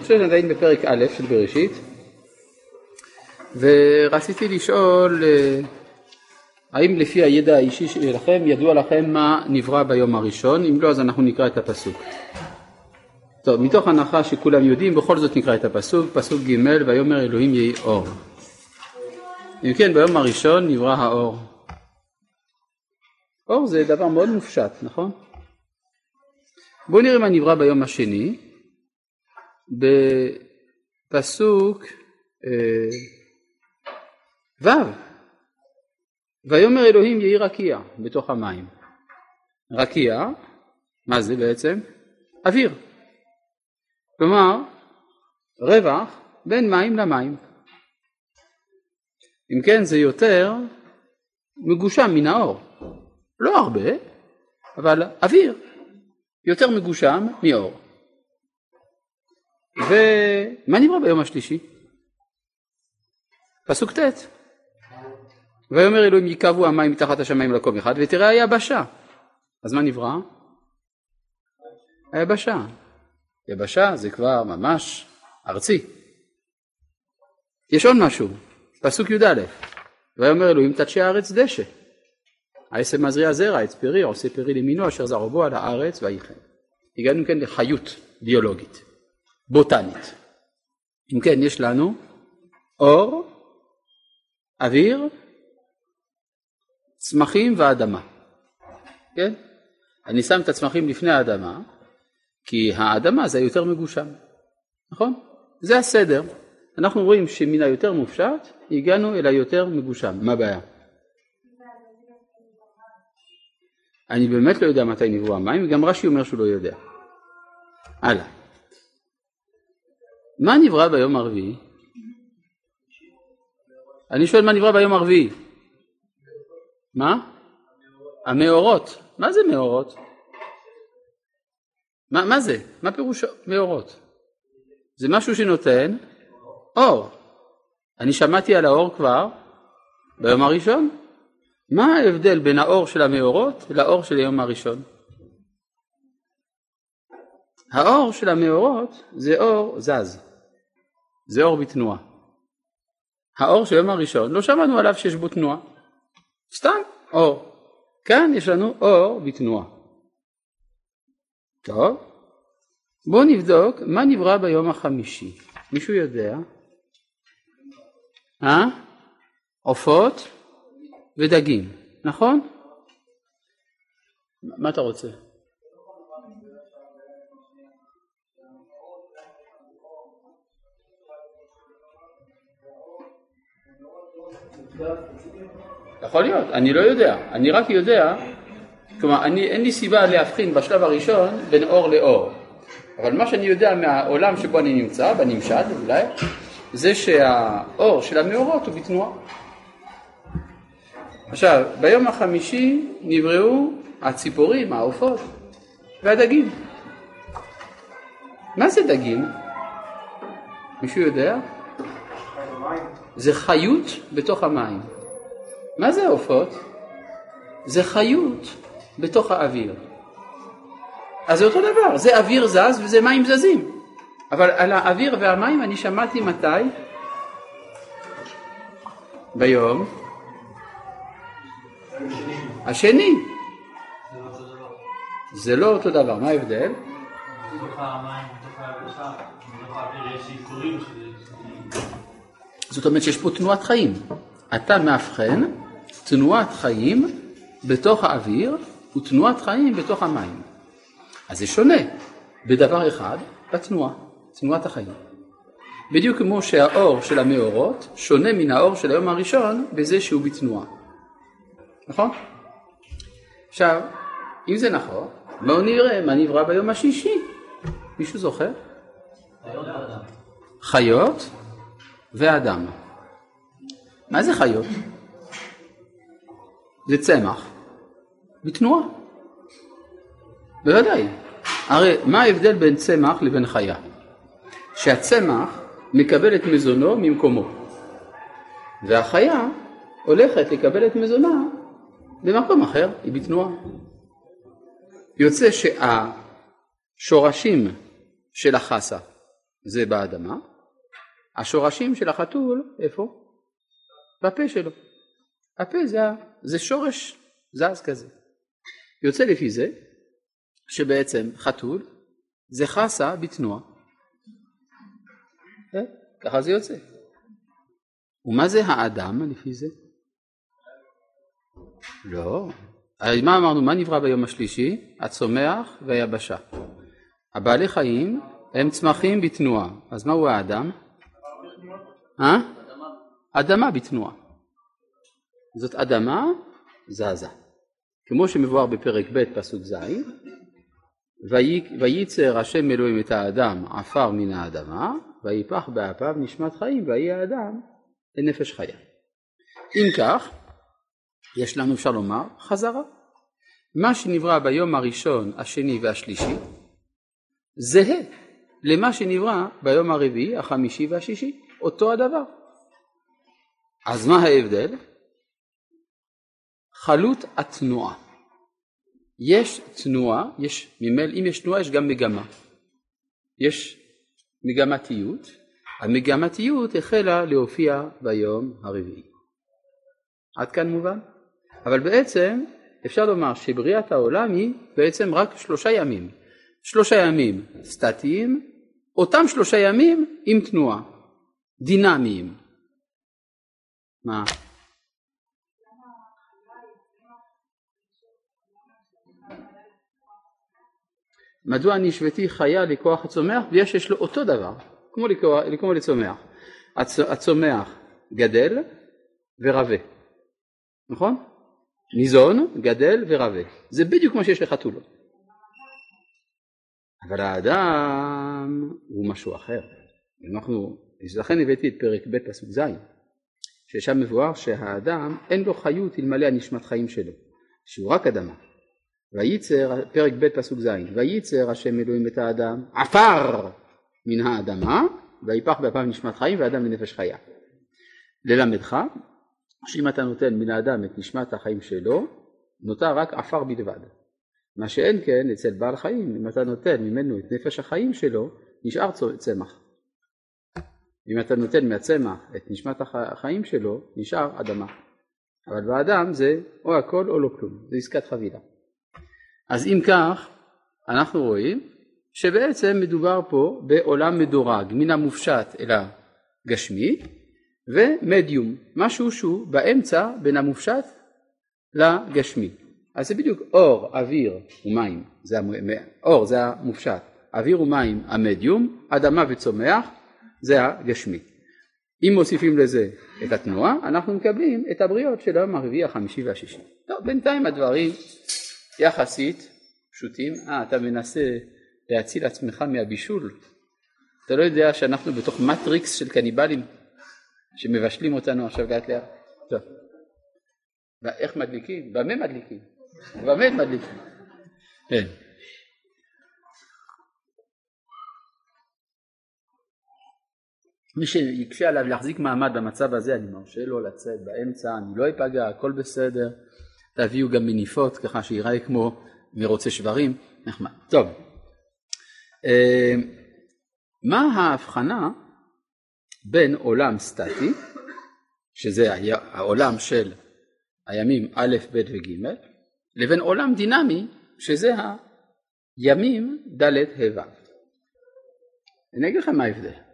אני חושב שאני עדיין בפרק א' של בראשית, ורציתי לשאול, אה, האם לפי הידע האישי שלכם ידוע לכם מה נברא ביום הראשון? אם לא, אז אנחנו נקרא את הפסוק. טוב, מתוך הנחה שכולם יודעים, בכל זאת נקרא את הפסוק, פסוק ג' ויאמר אלוהים יהי אור. אם כן, ביום הראשון נברא האור. אור זה דבר מאוד מופשט, נכון? בואו נראה מה נברא ביום השני. בפסוק אה, ו' ויאמר אלוהים יהי רקיע בתוך המים. רקיע, מה זה בעצם? אוויר. כלומר, רווח בין מים למים. אם כן זה יותר מגושם מן האור. לא הרבה, אבל אוויר יותר מגושם מאור. ומה נברא ביום השלישי? פסוק ט' ויאמר אלוהים ייקבו המים מתחת השמיים למקום אחד ותראה היבשה. אז מה נברא? היבשה. יבשה זה כבר ממש ארצי. יש עוד משהו, פסוק י"א ויאמר אלוהים תדשי הארץ דשא העשב מזריע זרע עץ פרי עושה פרי למינו אשר זרעו בו על הארץ ויחן. הגענו כן לחיות ביולוגית, בוטנית. אם כן יש לנו אור, אוויר, צמחים ואדמה. כן? אני שם את הצמחים לפני האדמה, כי האדמה זה היותר מגושם, נכון? זה הסדר. אנחנו רואים שמן היותר מופשט הגענו אל היותר מגושם. מה הבעיה? אני באמת לא יודע מתי נבראו המים, וגם רש"י אומר שהוא לא יודע. הלאה. מה נברא ביום הרביעי? אני שואל מה נברא ביום הרביעי? מה? המאורות. מה זה מאורות? מה, מה זה? מה פירוש מאורות? זה משהו שנותן אור. אני שמעתי על האור כבר ביום הראשון. מה ההבדל בין האור של המאורות לאור של היום הראשון? האור של המאורות זה אור זז, זה אור בתנועה. האור של היום הראשון, לא שמענו עליו שיש בו תנועה, סתם אור. כאן יש לנו אור בתנועה. טוב, בואו נבדוק מה נברא ביום החמישי. מישהו יודע? אה? עופות ודגים, נכון? מה אתה רוצה? יכול להיות, אני לא יודע, אני רק יודע, כלומר אני, אין לי סיבה להבחין בשלב הראשון בין אור לאור, אבל מה שאני יודע מהעולם שבו אני נמצא, בנמשל אולי, זה שהאור של המאורות הוא בתנועה. עכשיו, ביום החמישי נבראו הציפורים, העופות והדגים. מה זה דגים? מישהו יודע? זה חיות בתוך המים. מה זה עופות? זה חיות בתוך האוויר. אז זה אותו דבר, זה אוויר זז וזה מים זזים. אבל על האוויר והמים אני שמעתי מתי? ביום השני. זה לא אותו דבר, מה ההבדל? זאת אומרת שיש פה תנועת חיים. אתה מאבחן תנועת חיים בתוך האוויר ותנועת חיים בתוך המים. אז זה שונה בדבר אחד, בתנועה, תנועת החיים. בדיוק כמו שהאור של המאורות שונה מן האור של היום הראשון בזה שהוא בתנועה. נכון? עכשיו, אם זה נכון, בואו נראה מה נברא ביום השישי. מישהו זוכר? חיות ואדם. מה זה חיות? זה צמח בתנועה. בוודאי. הרי מה ההבדל בין צמח לבין חיה? שהצמח מקבל את מזונו ממקומו, והחיה הולכת לקבל את מזונה במקום אחר, היא בתנועה. יוצא שהשורשים של החסה זה באדמה, השורשים של החתול, איפה? בפה שלו. הפה זה, זה שורש זז כזה. יוצא לפי זה שבעצם חתול זה חסה בתנועה. אה? ככה זה יוצא. ומה זה האדם לפי זה? לא. מה אמרנו? מה נברא ביום השלישי? הצומח והיבשה. הבעלי חיים הם צמחים בתנועה. אז מהו האדם? אה? אדמה בתנועה. זאת אדמה זזה. כמו שמבואר בפרק ב' פסוק ז', וייצר השם אלוהים את האדם עפר מן האדמה, ויפח באפיו נשמת חיים, ויהי האדם לנפש חיה. אם כך, יש לנו אפשר לומר חזרה. מה שנברא ביום הראשון, השני והשלישי, זהה למה שנברא ביום הרביעי, החמישי והשישי, אותו הדבר. אז מה ההבדל? חלות התנועה. יש תנועה, יש ממל, אם יש תנועה יש גם מגמה. יש מגמתיות, המגמתיות החלה להופיע ביום הרביעי. עד כאן מובן? אבל בעצם אפשר לומר שבריאת העולם היא בעצם רק שלושה ימים. שלושה ימים סטטיים, אותם שלושה ימים עם תנועה, דינמיים. מה? מדוע נשבתי חיה לכוח הצומח ויש יש לו אותו דבר, כמו, לכוח, כמו לצומח. הצ, הצומח גדל ורבה, נכון? ניזון, גדל ורבה. זה בדיוק כמו שיש לחתולות. אבל האדם הוא משהו אחר. אנחנו, לכן הבאתי את פרק ב' פסוק ז', ששם מבואר שהאדם אין לו חיות אלמלא הנשמת חיים שלו, שהוא רק אדמה. וייצר, פרק ב' פסוק ז', וייצר השם אלוהים את האדם עפר מן האדמה ויפח באפיו נשמת חיים ואדם לנפש חיה. ללמדך שאם אתה נותן מן האדם את נשמת החיים שלו נותר רק עפר בלבד. מה שאין כן אצל בעל חיים אם אתה נותן ממנו את נפש החיים שלו נשאר צמח. אם אתה נותן מהצמח את נשמת החיים שלו נשאר אדמה. אבל באדם זה או הכל או לא כלום, זה עסקת חבילה. אז אם כך, אנחנו רואים שבעצם מדובר פה בעולם מדורג, מן המופשט אל הגשמי, ומדיום, משהו שהוא באמצע בין המופשט לגשמי. אז זה בדיוק אור, אוויר ומים, זה המ... אור זה המופשט, אוויר ומים המדיום, אדמה וצומח זה הגשמי. אם מוסיפים לזה את התנועה, אנחנו מקבלים את הבריות של היום הרביעי, החמישי והשישי. טוב, בינתיים הדברים יחסית פשוטים. אה, אתה מנסה להציל עצמך מהבישול. אתה לא יודע שאנחנו בתוך מטריקס של קניבלים שמבשלים אותנו עכשיו לאט לאט. טוב. איך מדליקים? במה מדליקים? במה מדליקים? כן. מי שיקשה עליו להחזיק מעמד במצב הזה, אני מרשה לו לצאת באמצע, אני לא אפגע, הכל בסדר. תביאו גם מניפות ככה שיראה כמו מרוצה שברים, נחמד. טוב, אה, מה ההבחנה בין עולם סטטי, שזה העולם של הימים א', ב' וג', לבין עולם דינמי, שזה הימים ד', ה'. אני אגיד לכם מה ההבדל.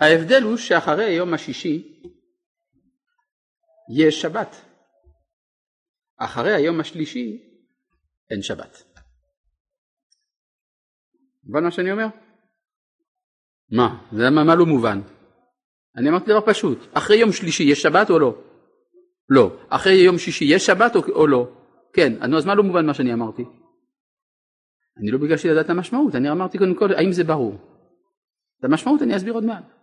ההבדל הוא שאחרי היום השישי יש שבת. אחרי היום השלישי אין שבת. מובן מה שאני אומר? מה? זה מה, מה לא מובן? אני אמרתי דבר פשוט, אחרי יום שלישי יש שבת או לא? לא. אחרי יום שישי יש שבת או, או לא? כן, אז מה לא מובן מה שאני אמרתי? אני לא ביקשתי לדעת המשמעות, אני אמרתי קודם כל האם זה ברור. את המשמעות אני אסביר עוד מעט.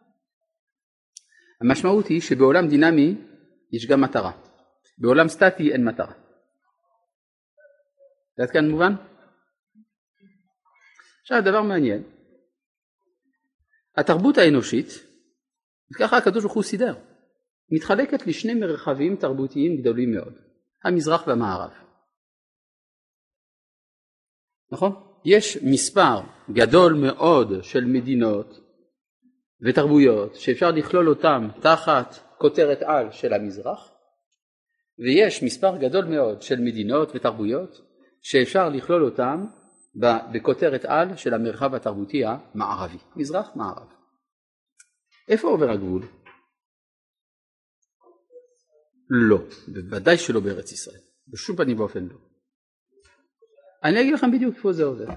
המשמעות היא שבעולם דינמי יש גם מטרה. בעולם סטטי אין מטרה. עד כאן מובן? עכשיו דבר מעניין, התרבות האנושית, ככה הקדוש ברוך הוא סידר, מתחלקת לשני מרחבים תרבותיים גדולים מאוד, המזרח והמערב. נכון? יש מספר גדול מאוד של מדינות ותרבויות שאפשר לכלול אותם תחת כותרת על של המזרח ויש מספר גדול מאוד של מדינות ותרבויות שאפשר לכלול אותם בכותרת על של המרחב התרבותי המערבי, מזרח מערב. איפה עובר הגבול? לא, בוודאי שלא בארץ ישראל, בשום פנים ואופן לא. אני אגיד לכם בדיוק איפה זה עובר.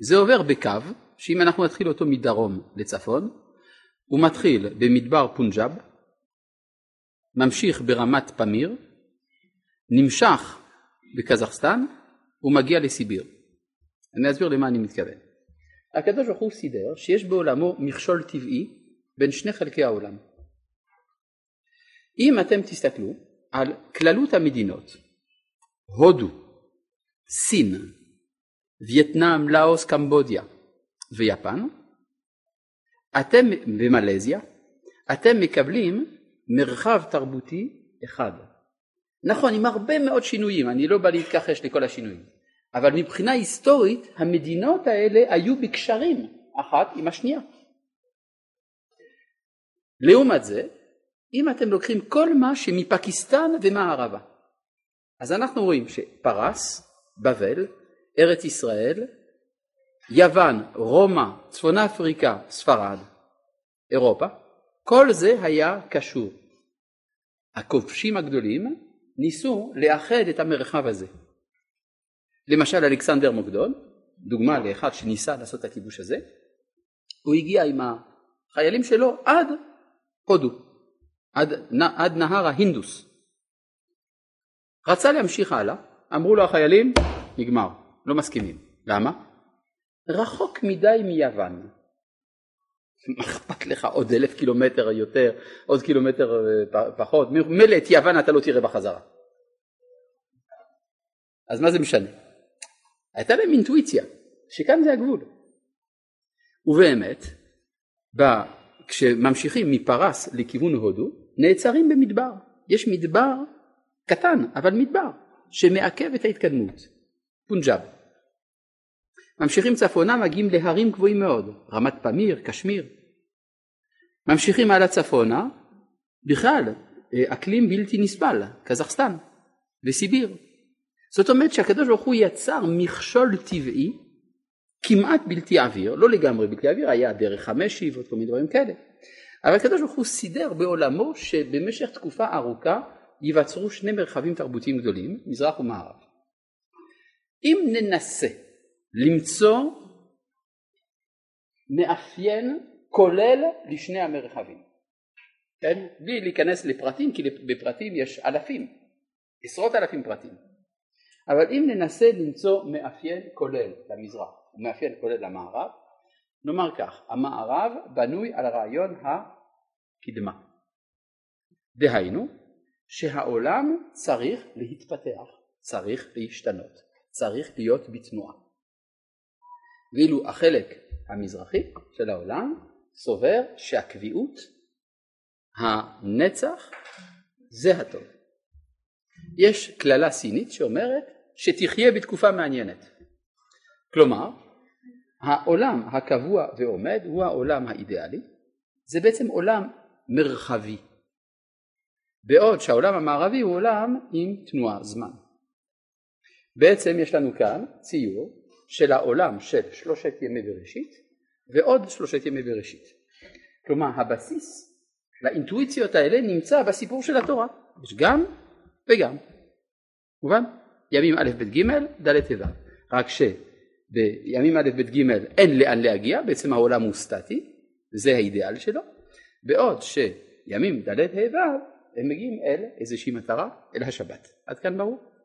זה עובר בקו, שאם אנחנו נתחיל אותו מדרום לצפון, הוא מתחיל במדבר פונג'אב, ממשיך ברמת פמיר, נמשך בקזחסטן ומגיע לסיביר. אני אסביר למה אני מתכוון. הקדוש ברוך הוא סידר שיש בעולמו מכשול טבעי בין שני חלקי העולם. אם אתם תסתכלו על כללות המדינות, הודו, סין, וייטנאם, לאוס, קמבודיה ויפן, אתם במלזיה, אתם מקבלים מרחב תרבותי אחד. נכון, עם הרבה מאוד שינויים, אני לא בא להתכחש לכל השינויים, אבל מבחינה היסטורית המדינות האלה היו בקשרים אחת עם השנייה. לעומת זה, אם אתם לוקחים כל מה שמפקיסטן ומערבה, אז אנחנו רואים שפרס, בבל, ארץ ישראל, יוון, רומא, צפון אפריקה, ספרד, אירופה, כל זה היה קשור. הכובשים הגדולים ניסו לאחד את המרחב הזה. למשל אלכסנדר מוקדון, דוגמה לאחד שניסה לעשות את הכיבוש הזה, הוא הגיע עם החיילים שלו עד הודו, עד, עד נהר ההינדוס. רצה להמשיך הלאה, אמרו לו החיילים, נגמר, לא מסכימים. למה? רחוק מדי מיוון. מה אכפת לך עוד אלף קילומטר יותר, עוד קילומטר אה, פחות, מילא את יוון אתה לא תראה בחזרה. אז מה זה משנה? הייתה להם אינטואיציה, שכאן זה הגבול. ובאמת, כשממשיכים מפרס לכיוון הודו, נעצרים במדבר. יש מדבר קטן, אבל מדבר, שמעכב את ההתקדמות. פונג'אב. ממשיכים צפונה, מגיעים להרים גבוהים מאוד, רמת פמיר, קשמיר. ממשיכים הלאה צפונה, בכלל אה, אקלים בלתי נסבל, קזחסטן וסיביר. זאת אומרת שהקדוש ברוך הוא יצר מכשול טבעי כמעט בלתי עביר, לא לגמרי בלתי עביר, היה דרך המשי ועוד כל מיני דברים כאלה. אבל הקדוש ברוך הוא סידר בעולמו שבמשך תקופה ארוכה ייווצרו שני מרחבים תרבותיים גדולים, מזרח ומערב. אם ננסה למצוא מאפיין כולל לשני המרחבים. כן? בלי להיכנס לפרטים, כי בפרטים יש אלפים, עשרות אלפים פרטים. אבל אם ננסה למצוא מאפיין כולל למזרח ומאפיין כולל למערב, נאמר כך, המערב בנוי על רעיון הקדמה. דהיינו, שהעולם צריך להתפתח, צריך להשתנות, צריך להיות בתנועה. ואילו החלק המזרחי של העולם סובר שהקביעות, הנצח, זה הטוב. יש קללה סינית שאומרת שתחיה בתקופה מעניינת. כלומר, העולם הקבוע ועומד הוא העולם האידיאלי, זה בעצם עולם מרחבי. בעוד שהעולם המערבי הוא עולם עם תנועה זמן. בעצם יש לנו כאן ציור של העולם של שלושת ימי בראשית ועוד שלושת ימי בראשית. כלומר הבסיס לאינטואיציות האלה נמצא בסיפור של התורה. יש גם וגם. מובן? ימים א' ב' ג' ד' ה' רק שבימים א' ב' ג' אין לאן להגיע, בעצם העולם הוא סטטי, זה האידיאל שלו, בעוד שימים ד' ה' ו' הם מגיעים אל איזושהי מטרה, אל השבת. עד כאן ברור?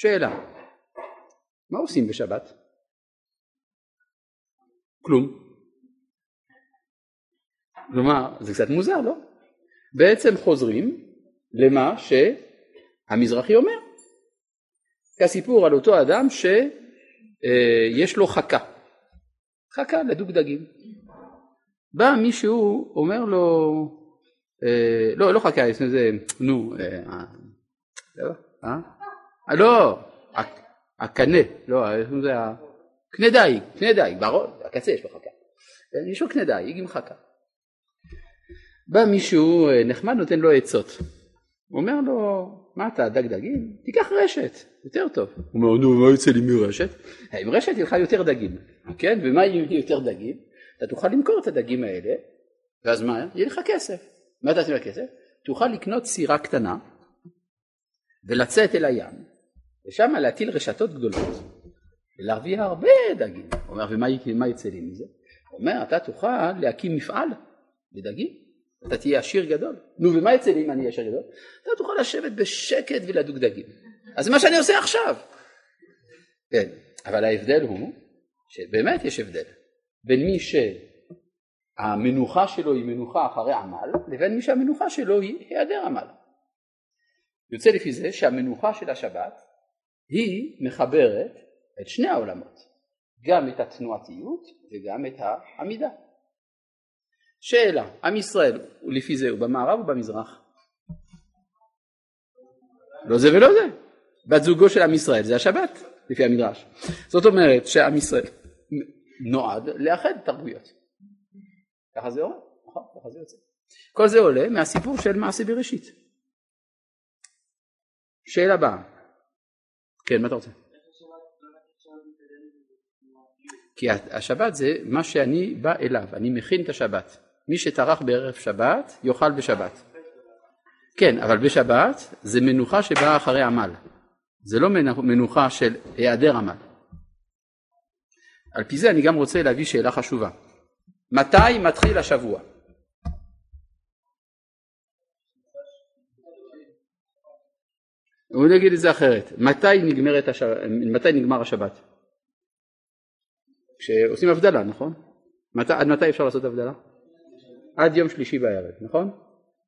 שאלה, מה עושים בשבת? כלום. כלומר, זה קצת מוזר, לא? בעצם חוזרים למה שהמזרחי אומר. כסיפור על אותו אדם שיש לו חכה, חכה לדוג דגים. בא מישהו, אומר לו, אה, לא, לא חכה, זה, נו, אה, אה, אה? לא, הקנה, לא, איך זה. קנה דייג, קנה דייג, בראש, הקצה יש לו חכה. יש לו קנה דייג עם חכה. בא מישהו אה, נחמד נותן לו עצות. הוא אומר לו, מה אתה דג דגים? תיקח רשת, יותר טוב. הוא אומר, נו, מה יוצא לי מרשת? עם רשת יהיה יותר דגים, כן? ומה יהיה יותר דגים? אתה תוכל למכור את הדגים האלה, ואז מה? יהיה לך כסף. מה אתה עושה בכסף? תוכל לקנות סירה קטנה ולצאת אל הים, ושם להטיל רשתות גדולות ולהרוויח הרבה דגים. הוא אומר, ומה יצא לי מזה? הוא אומר, אתה תוכל להקים מפעל לדגים. אתה תהיה עשיר גדול. נו ומה יצא לי אם אני עשיר גדול? אתה תוכל לשבת בשקט ולדוג דגים. אז זה מה שאני עושה עכשיו. כן, אבל ההבדל הוא שבאמת יש הבדל בין מי שהמנוחה שלו היא מנוחה אחרי עמל לבין מי שהמנוחה שלו היא היעדר עמל. יוצא לפי זה שהמנוחה של השבת היא מחברת את שני העולמות, גם את התנועתיות וגם את העמידה. שאלה, עם ישראל, לפי זה הוא במערב או במזרח? לא זה ולא זה. בת זוגו של עם ישראל זה השבת, לפי המדרש. זאת אומרת שעם ישראל נועד לאחד תרבויות. ככה זה עולה, נכון? ככה זה יוצא. כל זה עולה מהסיפור של מעשה בראשית. שאלה הבאה. כן, מה אתה רוצה? כי השבת זה מה שאני בא אליו, אני מכין את השבת. מי שטרח בערב שבת יאכל בשבת. כן, אבל בשבת זה מנוחה שבאה אחרי עמל. זה לא מנוחה של היעדר עמל. על פי זה אני גם רוצה להביא שאלה חשובה. מתי מתחיל השבוע? בואו נגיד את זה אחרת. מתי, הש... מתי נגמר השבת? כשעושים הבדלה, נכון? מת... עד מתי אפשר לעשות הבדלה? עד יום שלישי בערב, נכון?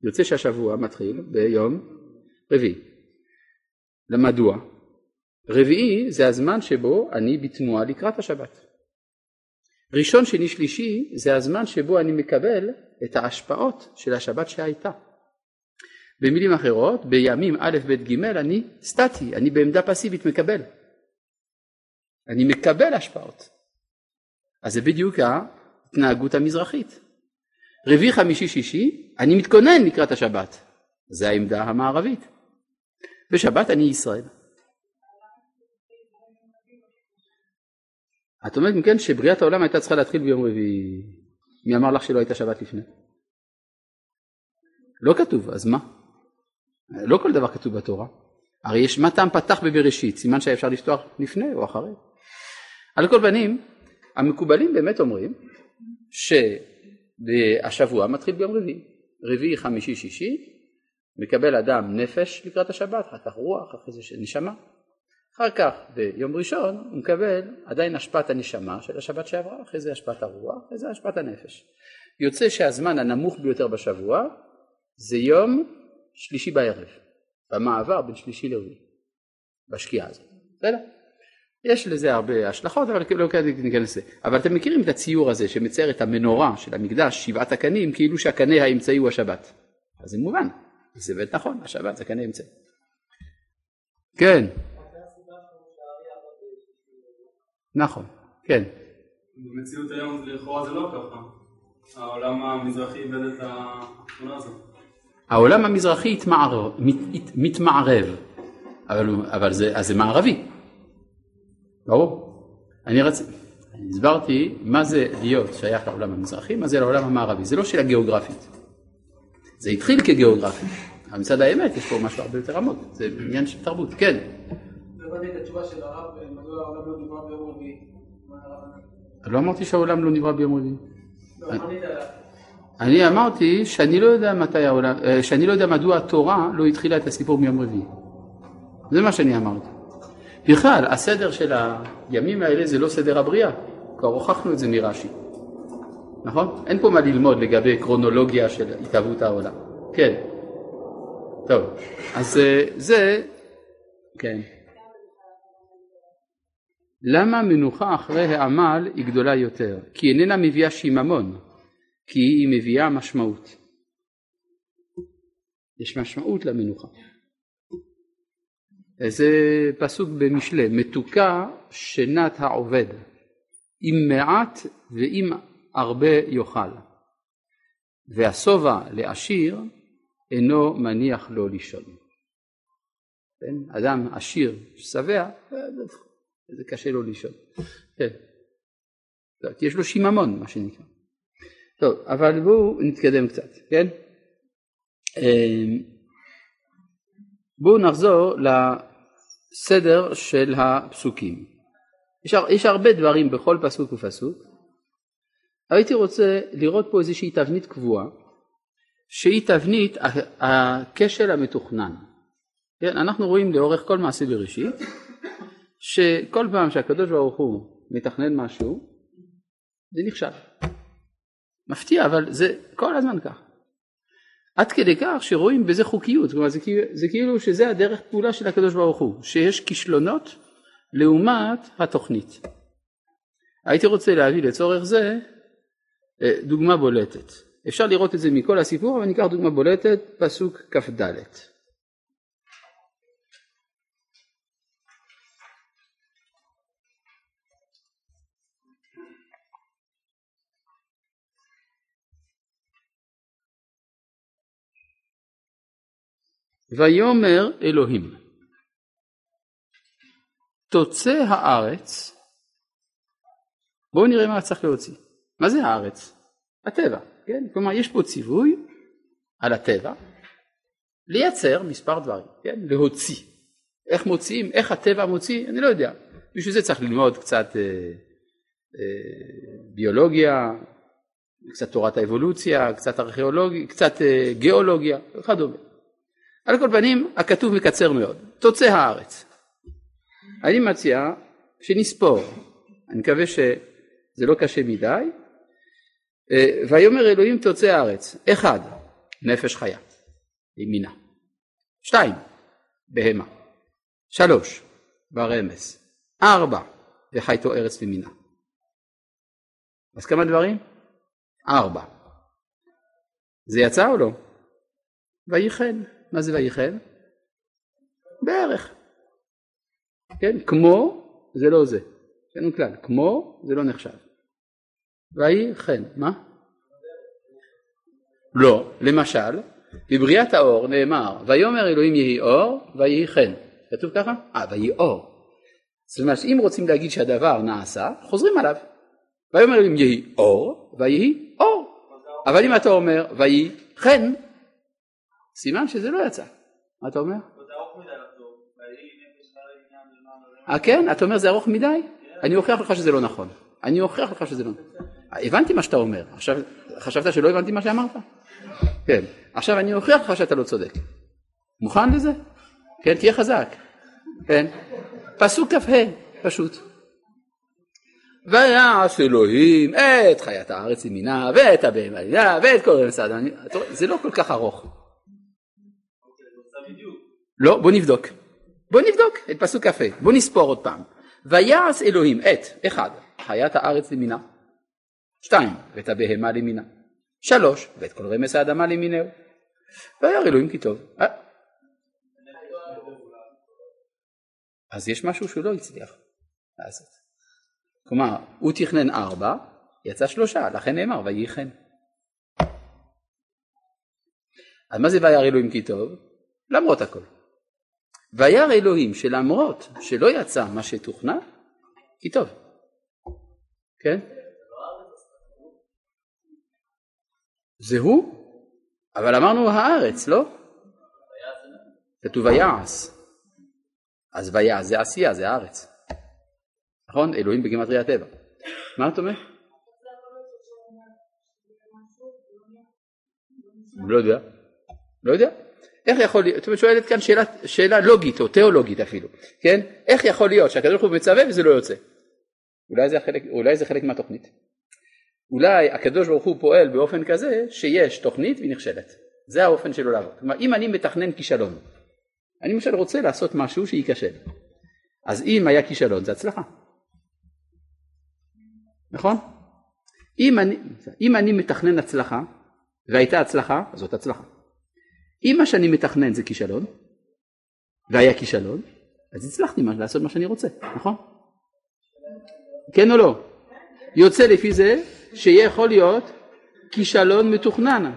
יוצא שהשבוע מתחיל ביום רביעי. למדוע? רביעי זה הזמן שבו אני בתנועה לקראת השבת. ראשון, שני, שלישי זה הזמן שבו אני מקבל את ההשפעות של השבת שהייתה. במילים אחרות, בימים א', ב', ג' אני סטטי, אני בעמדה פסיבית מקבל. אני מקבל השפעות. אז זה בדיוק ההתנהגות המזרחית. רביעי, חמישי, שישי, אני מתכונן לקראת השבת. זה העמדה המערבית. בשבת אני ישראל. את אומרת אם כן שבריאת העולם הייתה צריכה להתחיל ביום רביעי. מי אמר לך שלא הייתה שבת לפני? לא כתוב, אז מה? לא כל דבר כתוב בתורה. הרי יש מה טעם פתח בבראשית, סימן שהיה אפשר לפתוח לפני או אחרי. על כל פנים, המקובלים באמת אומרים ש... השבוע מתחיל ביום רביעי, רביעי, חמישי, שישי, מקבל אדם נפש לקראת השבת, אחר כך רוח, אחרי זה נשמה. אחר כך ביום ראשון הוא מקבל עדיין השפעת הנשמה של השבת שעברה, אחרי זה השפעת הרוח, אחרי זה השפעת הנפש. יוצא שהזמן הנמוך ביותר בשבוע זה יום שלישי בערב, במעבר בין שלישי לרביעי, בשקיעה הזאת. בסדר? יש לזה הרבה השלכות, אבל לא ניכנס לזה. אבל אתם מכירים את הציור הזה שמצייר את המנורה של המקדש, שבעת הקנים, כאילו שהקנה האמצעי הוא השבת. אז זה מובן, זה באמת נכון, השבת זה קנה אמצעי. כן. נכון, כן. במציאות היום לכאורה זה לא ככה. העולם המזרחי איבד את התמונה הזאת. העולם המזרחי מתמערב, אבל, אבל זה, אז זה מערבי. ברור. אני רציתי, הסברתי מה זה להיות שייך לעולם המזרחי, מה זה לעולם המערבי. זה לא שאלה גיאוגרפית. זה התחיל כגיאוגרפי, אבל מצד האמת יש פה משהו הרבה יותר עמוק, זה עניין של תרבות, כן. לא אמרתי שהעולם לא נברא ביום רביעי. אני אמרתי שאני לא יודע מתי העולם, אה, שאני לא יודע מדוע התורה לא התחילה את הסיפור מיום רביעי. זה מה שאני אמרתי. בכלל, הסדר של הימים האלה זה לא סדר הבריאה, כבר הוכחנו את זה מרש"י, נכון? אין פה מה ללמוד לגבי קרונולוגיה של התהוות העולם. כן. טוב, אז אה, זה, כן. למה מנוחה אחרי העמל היא גדולה יותר? כי איננה מביאה שיממון, כי היא מביאה משמעות. יש משמעות למנוחה. זה פסוק במשלי, מתוקה שנת העובד, אם מעט ואם הרבה יאכל, והשובע לעשיר אינו מניח לו לישון. כן? אדם עשיר, שבע, זה קשה לו לישון. כן. יש לו שיממון, מה שנקרא. טוב, אבל בואו נתקדם קצת, כן? אמ, בואו נחזור לסדר של הפסוקים. יש, יש הרבה דברים בכל פסוק ופסוק. הייתי רוצה לראות פה איזושהי תבנית קבועה, שהיא תבנית הכשל המתוכנן. כן, אנחנו רואים לאורך כל מעשה בראשית, שכל פעם שהקדוש ברוך הוא מתכנן משהו, זה נכשל. מפתיע, אבל זה כל הזמן כך. עד כדי כך שרואים בזה חוקיות, כלומר זה, כאילו, זה כאילו שזה הדרך פעולה של הקדוש ברוך הוא, שיש כישלונות לעומת התוכנית. הייתי רוצה להביא לצורך זה אה, דוגמה בולטת. אפשר לראות את זה מכל הסיפור, אבל ניקח דוגמה בולטת, פסוק כ"ד. ויאמר אלוהים תוצא הארץ בואו נראה מה צריך להוציא מה זה הארץ? הטבע כן? כלומר יש פה ציווי על הטבע לייצר מספר דברים כן? להוציא איך מוציאים איך הטבע מוציא אני לא יודע בשביל זה צריך ללמוד קצת אה, אה, ביולוגיה קצת תורת האבולוציה קצת ארכיאולוגיה קצת אה, גיאולוגיה וכדומה על כל פנים הכתוב מקצר מאוד, תוצא הארץ. אני מציע שנספור, אני מקווה שזה לא קשה מדי, אה, ויאמר אלוהים תוצא הארץ, אחד, נפש חיה, ימינה, שתיים, בהמה, שלוש, ברמס, ארבע, וחייתו ארץ ומינה. אז כמה דברים? ארבע. זה יצא או לא? ויחן. מה זה ויחל? בערך. כן, כמו זה לא זה. לנו כלל, כמו זה לא נחשב. ויהי חן, מה? לא, למשל, בבריאת האור נאמר, ויאמר אלוהים יהי אור, ויהי חן. כתוב ככה? אה, ויהי אור. זאת אומרת, אם רוצים להגיד שהדבר נעשה, חוזרים עליו. ויאמר אלוהים יהי אור, ויהי אור. אבל אם אתה אומר, ויהי חן, סימן שזה לא יצא. מה אתה אומר? אה כן? אתה אומר זה ארוך מדי? אני אוכיח לך שזה לא נכון. אני אוכיח לך שזה לא נכון. הבנתי מה שאתה אומר. עכשיו חשבת שלא הבנתי מה שאמרת? כן. עכשיו אני אוכיח לך שאתה לא צודק. מוכן לזה? כן, תהיה חזק. כן. פסוק כ"ה, פשוט. ויעש אלוהים את חיית הארץ ימינה ואת הבהמה ואת כל המסעדה. זה לא כל כך ארוך. לא, בוא נבדוק. בוא נבדוק את פסוק כ"ה, בוא נספור עוד פעם. ויעש אלוהים את, אחד, חיית הארץ למינה, שתיים, ואת הבהמה למינה, שלוש, ואת כל רמס האדמה למינהו. וירא אלוהים כי טוב. אה? אז יש משהו שהוא לא הצליח לעשות. כלומר, הוא תכנן ארבע, יצא שלושה, לכן נאמר ויהי כן. אז מה זה וירא אלוהים כי טוב? למרות הכל. וירא אלוהים שלמרות שלא יצא מה שתוכנן, כי טוב. כן? זה הוא, אבל אמרנו הארץ, לא? כתוב ויעש. אז ויעש זה עשייה, זה הארץ. נכון? אלוהים בגימטרי הטבע. מה אתה אומר? לא יודע. לא יודע. איך יכול להיות, את שואלת כאן שאלה, שאלה לוגית או תיאולוגית אפילו, כן? איך יכול להיות שהקדוש ברוך הוא מצווה וזה לא יוצא? אולי זה, חלק, אולי זה חלק מהתוכנית. אולי הקדוש ברוך הוא פועל באופן כזה שיש תוכנית והיא נכשלת. זה האופן שלו לעבוד. כלומר אם אני מתכנן כישלון, אני למשל רוצה לעשות משהו שייכשל. אז אם היה כישלון זה הצלחה. נכון? אם אני, אם אני מתכנן הצלחה והייתה הצלחה, זאת הצלחה. אם מה שאני מתכנן זה כישלון, והיה כישלון, אז הצלחתי לעשות מה שאני רוצה, נכון? כן או לא? יוצא לפי זה שיכול להיות כישלון מתוכנן.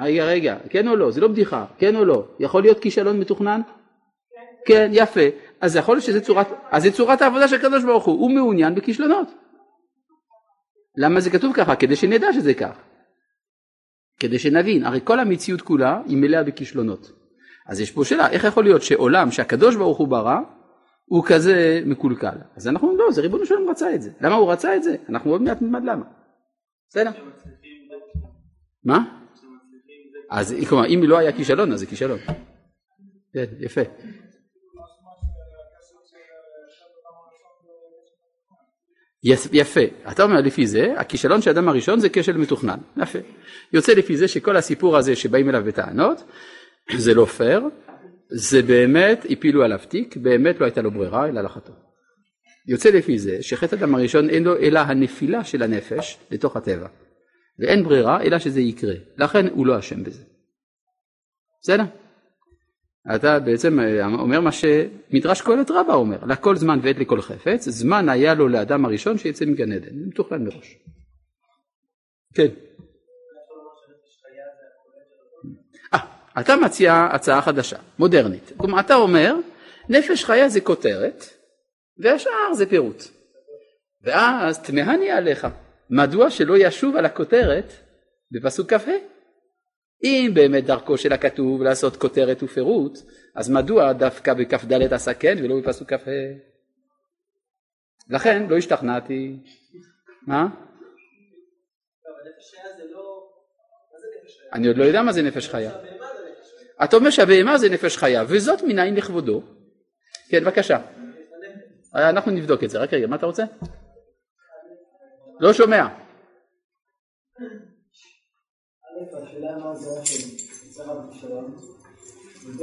רגע, רגע, כן או לא? זה לא בדיחה, כן או לא? יכול להיות כישלון מתוכנן? כן, יפה. אז יכול להיות שזה צורת, אז זה צורת העבודה של הקדוש ברוך הוא, הוא מעוניין בכישלונות. למה זה כתוב ככה? כדי שנדע שזה כך. כדי שנבין, הרי כל המציאות כולה היא מלאה בכישלונות. אז יש פה שאלה, איך יכול להיות שעולם שהקדוש ברוך הוא ברא, הוא כזה מקולקל? אז אנחנו אומרים, לא, זה ריבונו שלנו רצה את זה. למה הוא רצה את זה? אנחנו עוד מעט נלמד למה. בסדר? מה? אז כלומר, אם לא היה כישלון, אז זה כישלון. יפה. יפה, אתה אומר לפי זה, הכישלון של האדם הראשון זה כשל מתוכנן, יפה. יוצא לפי זה שכל הסיפור הזה שבאים אליו בטענות, זה לא פייר, זה באמת הפילו עליו תיק, באמת לא הייתה לו ברירה אלא לחתו. יוצא לפי זה שחטא אדם הראשון אין לו אלא הנפילה של הנפש לתוך הטבע, ואין ברירה אלא שזה יקרה, לכן הוא לא אשם בזה. בסדר? אתה בעצם אה, אומר מה שמדרש קהלת רבה אומר, לכל זמן ועת לכל חפץ, זמן היה לו לאדם הראשון שיצא מגן עדן, זה מתוכנן מראש. כן. אה, אתה מציע הצעה חדשה, מודרנית. כלומר, אתה אומר, נפש חיה זה כותרת, והשאר זה פירוט. ואז תמהני עליך, מדוע שלא ישוב על הכותרת בפסוק כ"ה? אם באמת דרכו של הכתוב לעשות כותרת ופירוט, אז מדוע דווקא בכ"ד עשה כן ולא בפסוק כ"ה? לכן לא השתכנעתי. מה? אני עוד לא יודע מה זה נפש חיה. אתה אומר שהבהמה זה נפש חיה, וזאת מנין לכבודו. כן, בבקשה. אנחנו נבדוק את זה. רק רגע, מה אתה רוצה? לא שומע. השאלה מה הדעה של שרה בכישלון, וב'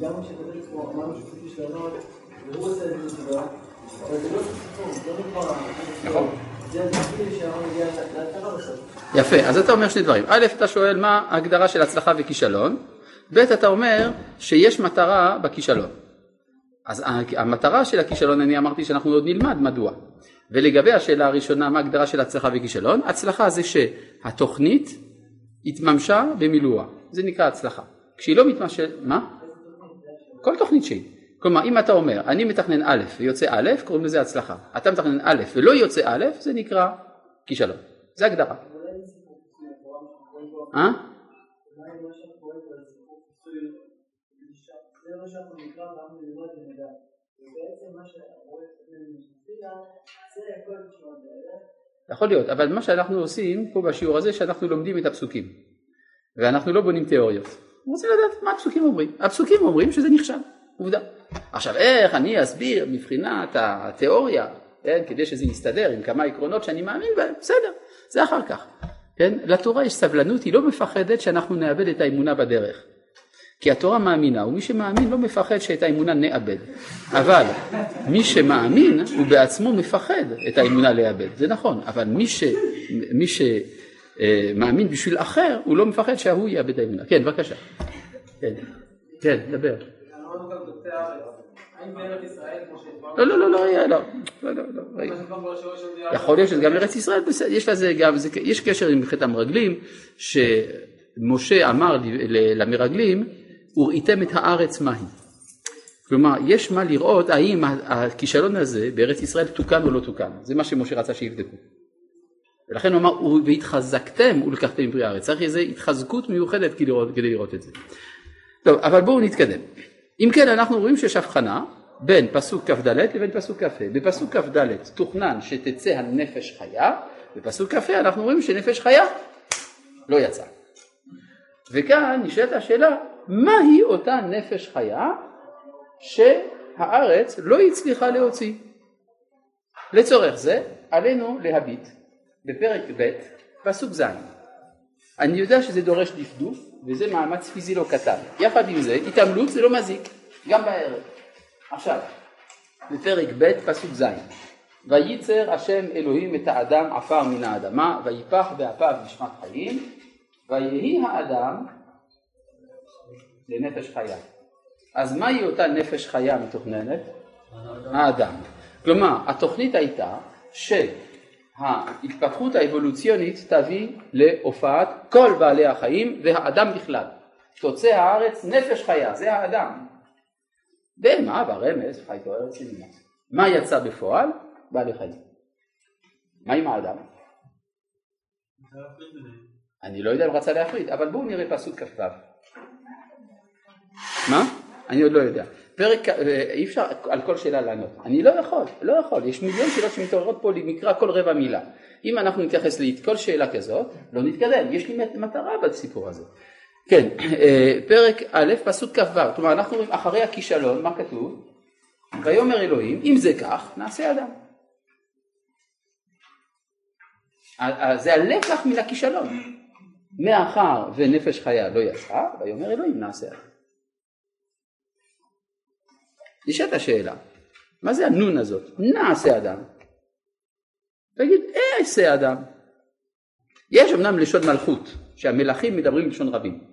גם כשכתוב פה אמרנו שזה כישלונות, והוא עושה את זה בסדרה, אבל זה לא סיפור, זה לא נכון. יפה, אז אתה אומר שני דברים. א', אתה שואל מה ההגדרה של הצלחה וכישלון, ב', אתה אומר שיש מטרה בכישלון. אז המטרה של הכישלון, אני אמרתי שאנחנו עוד נלמד מדוע. ולגבי השאלה הראשונה, מה ההגדרה של הצלחה וכישלון? הצלחה זה שהתוכנית התממשה במילואה, זה נקרא הצלחה. כשהיא לא מתממשת, מה? כל תוכנית שהיא. כלומר, אם אתה אומר, אני מתכנן א' ויוצא א', קוראים לזה הצלחה. אתה מתכנן א' ולא יוצא א', זה נקרא כישלון. זה הגדרה. אה? יכול להיות, אבל מה שאנחנו עושים פה בשיעור הזה, שאנחנו לומדים את הפסוקים, ואנחנו לא בונים תיאוריות. רוצים לדעת מה הפסוקים אומרים. הפסוקים אומרים שזה נכשל, עובדה. עכשיו איך אני אסביר מבחינת התיאוריה, כן, כדי שזה יסתדר עם כמה עקרונות שאני מאמין בהם, בסדר, זה אחר כך. כן? לתורה יש סבלנות, היא לא מפחדת שאנחנו נאבד את האמונה בדרך. כי התורה מאמינה, ומי שמאמין לא מפחד שאת האמונה נאבד. אבל מי שמאמין, הוא בעצמו מפחד את האמונה לאבד, זה נכון, אבל מי, ש, מי שמאמין בשביל אחר, הוא לא מפחד שההוא יאבד האמונה. כן, בבקשה. כן, כן, דבר. לא, לא, לא, לא, לא, לא, לא, לא יכול להיות שזה גם ארץ ישראל, יש לזה גם, יש קשר עם חטא המרגלים, שמשה אמר למרגלים, וראיתם את הארץ מהי. כלומר, יש מה לראות האם הכישלון הזה בארץ ישראל תוקן או לא תוקן. זה מה שמשה רצה שיבדקו. ולכן הוא אמר, והתחזקתם ולקחתם פרי הארץ. צריך איזו התחזקות מיוחדת כדי לראות, כדי לראות את זה. טוב, אבל בואו נתקדם. אם כן, אנחנו רואים שיש הבחנה בין פסוק כ"ד לבין פסוק כ"ה. בפסוק כ"ד תוכנן שתצא הנפש חיה, בפסוק כ"ה אנחנו רואים שנפש חיה לא יצאה. וכאן נשאלת השאלה, מהי אותה נפש חיה שהארץ לא הצליחה להוציא? לצורך זה עלינו להביט בפרק ב' פסוק ז'. אני יודע שזה דורש דפדוף וזה מאמץ פיזי לא קטן. יחד עם זה, התעמלות זה לא מזיק, גם בערב. עכשיו, בפרק ב' פסוק ז' וייצר השם אלוהים את האדם עפר מן האדמה ויפח באפיו נשמת חיים ויהי האדם לנפש חיה. אז מהי אותה נפש חיה מתוכננת? האדם. כלומר, התוכנית הייתה שההתפתחות האבולוציונית תביא להופעת כל בעלי החיים והאדם בכלל. תוצא הארץ נפש חיה, זה האדם. בהמה ברמז חי ארץ ימינה. מה יצא בפועל? בעלי חיים. מה עם האדם? אני לא יודע אם רצה להפריד, אבל בואו נראה פסוק כ"ו. מה? אני עוד לא יודע. פרק, אה, אי אפשר על כל שאלה לענות. אני לא יכול, לא יכול. יש מיליון שאלות שמתעוררות פה למקרא כל רבע מילה. אם אנחנו נתייחס לכל שאלה כזאת, לא נתקדם. יש לי מטרה בסיפור הזה. כן, אה, פרק א', פסוק כ"ו. כלומר, אנחנו רואים אחרי הכישלון, מה כתוב? ויאמר אלוהים, אם זה כך, נעשה אדם. זה הלקח מן הכישלון. מאחר ונפש חיה לא יצאה, ויאמר אלוהים נעשה אדם. נשאלת השאלה, מה זה הנון הזאת? נעשה אדם. תגיד, אעשה אדם. יש אמנם לשון מלכות, שהמלכים מדברים בלשון רבים.